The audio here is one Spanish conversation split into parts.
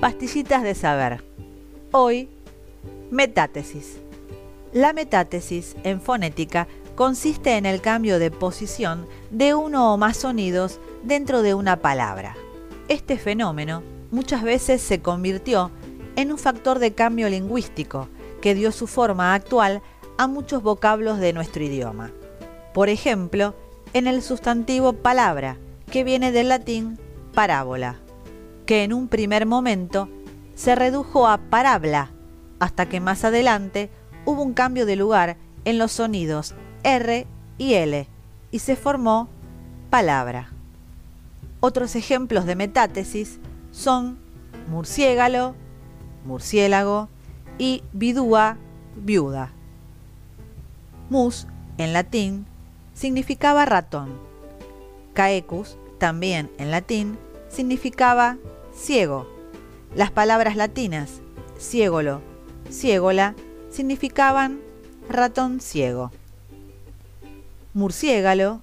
Pastillitas de saber. Hoy, metátesis. La metátesis en fonética consiste en el cambio de posición de uno o más sonidos dentro de una palabra. Este fenómeno muchas veces se convirtió en un factor de cambio lingüístico que dio su forma actual a muchos vocablos de nuestro idioma. Por ejemplo, en el sustantivo palabra, que viene del latín parábola, que en un primer momento se redujo a parábola, hasta que más adelante hubo un cambio de lugar en los sonidos R y L y se formó palabra. Otros ejemplos de metátesis son murciégalo, murciélago y vidúa, viuda. Mus, en latín, significaba ratón. Caecus, también en latín, significaba ciego. Las palabras latinas ciégolo, ciégola, significaban ratón ciego. Murciégalo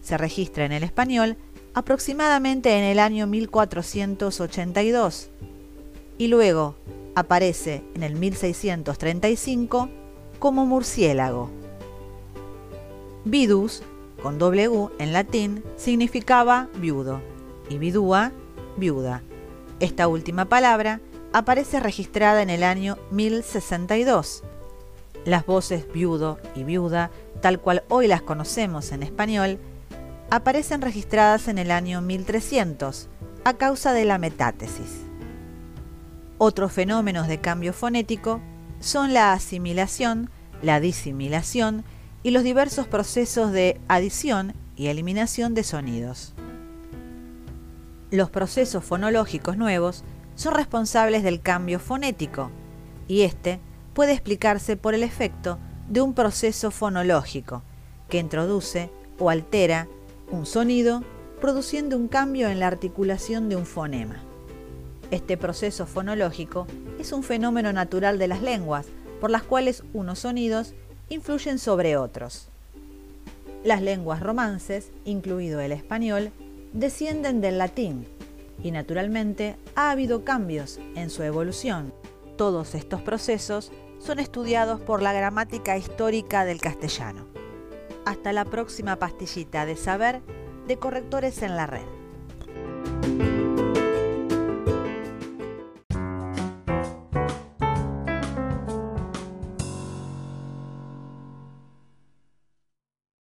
se registra en el español aproximadamente en el año 1482 y luego aparece en el 1635 como murciélago. Vidus, con U en latín, significaba viudo y vidúa, viuda. Esta última palabra aparece registrada en el año 1062. Las voces viudo y viuda, tal cual hoy las conocemos en español, aparecen registradas en el año 1300 a causa de la metátesis. Otros fenómenos de cambio fonético son la asimilación, la disimilación y los diversos procesos de adición y eliminación de sonidos. Los procesos fonológicos nuevos son responsables del cambio fonético y este puede explicarse por el efecto de un proceso fonológico que introduce o altera un sonido produciendo un cambio en la articulación de un fonema. Este proceso fonológico es un fenómeno natural de las lenguas, por las cuales unos sonidos influyen sobre otros. Las lenguas romances, incluido el español, descienden del latín y naturalmente ha habido cambios en su evolución. Todos estos procesos son estudiados por la gramática histórica del castellano. Hasta la próxima pastillita de saber de correctores en la red.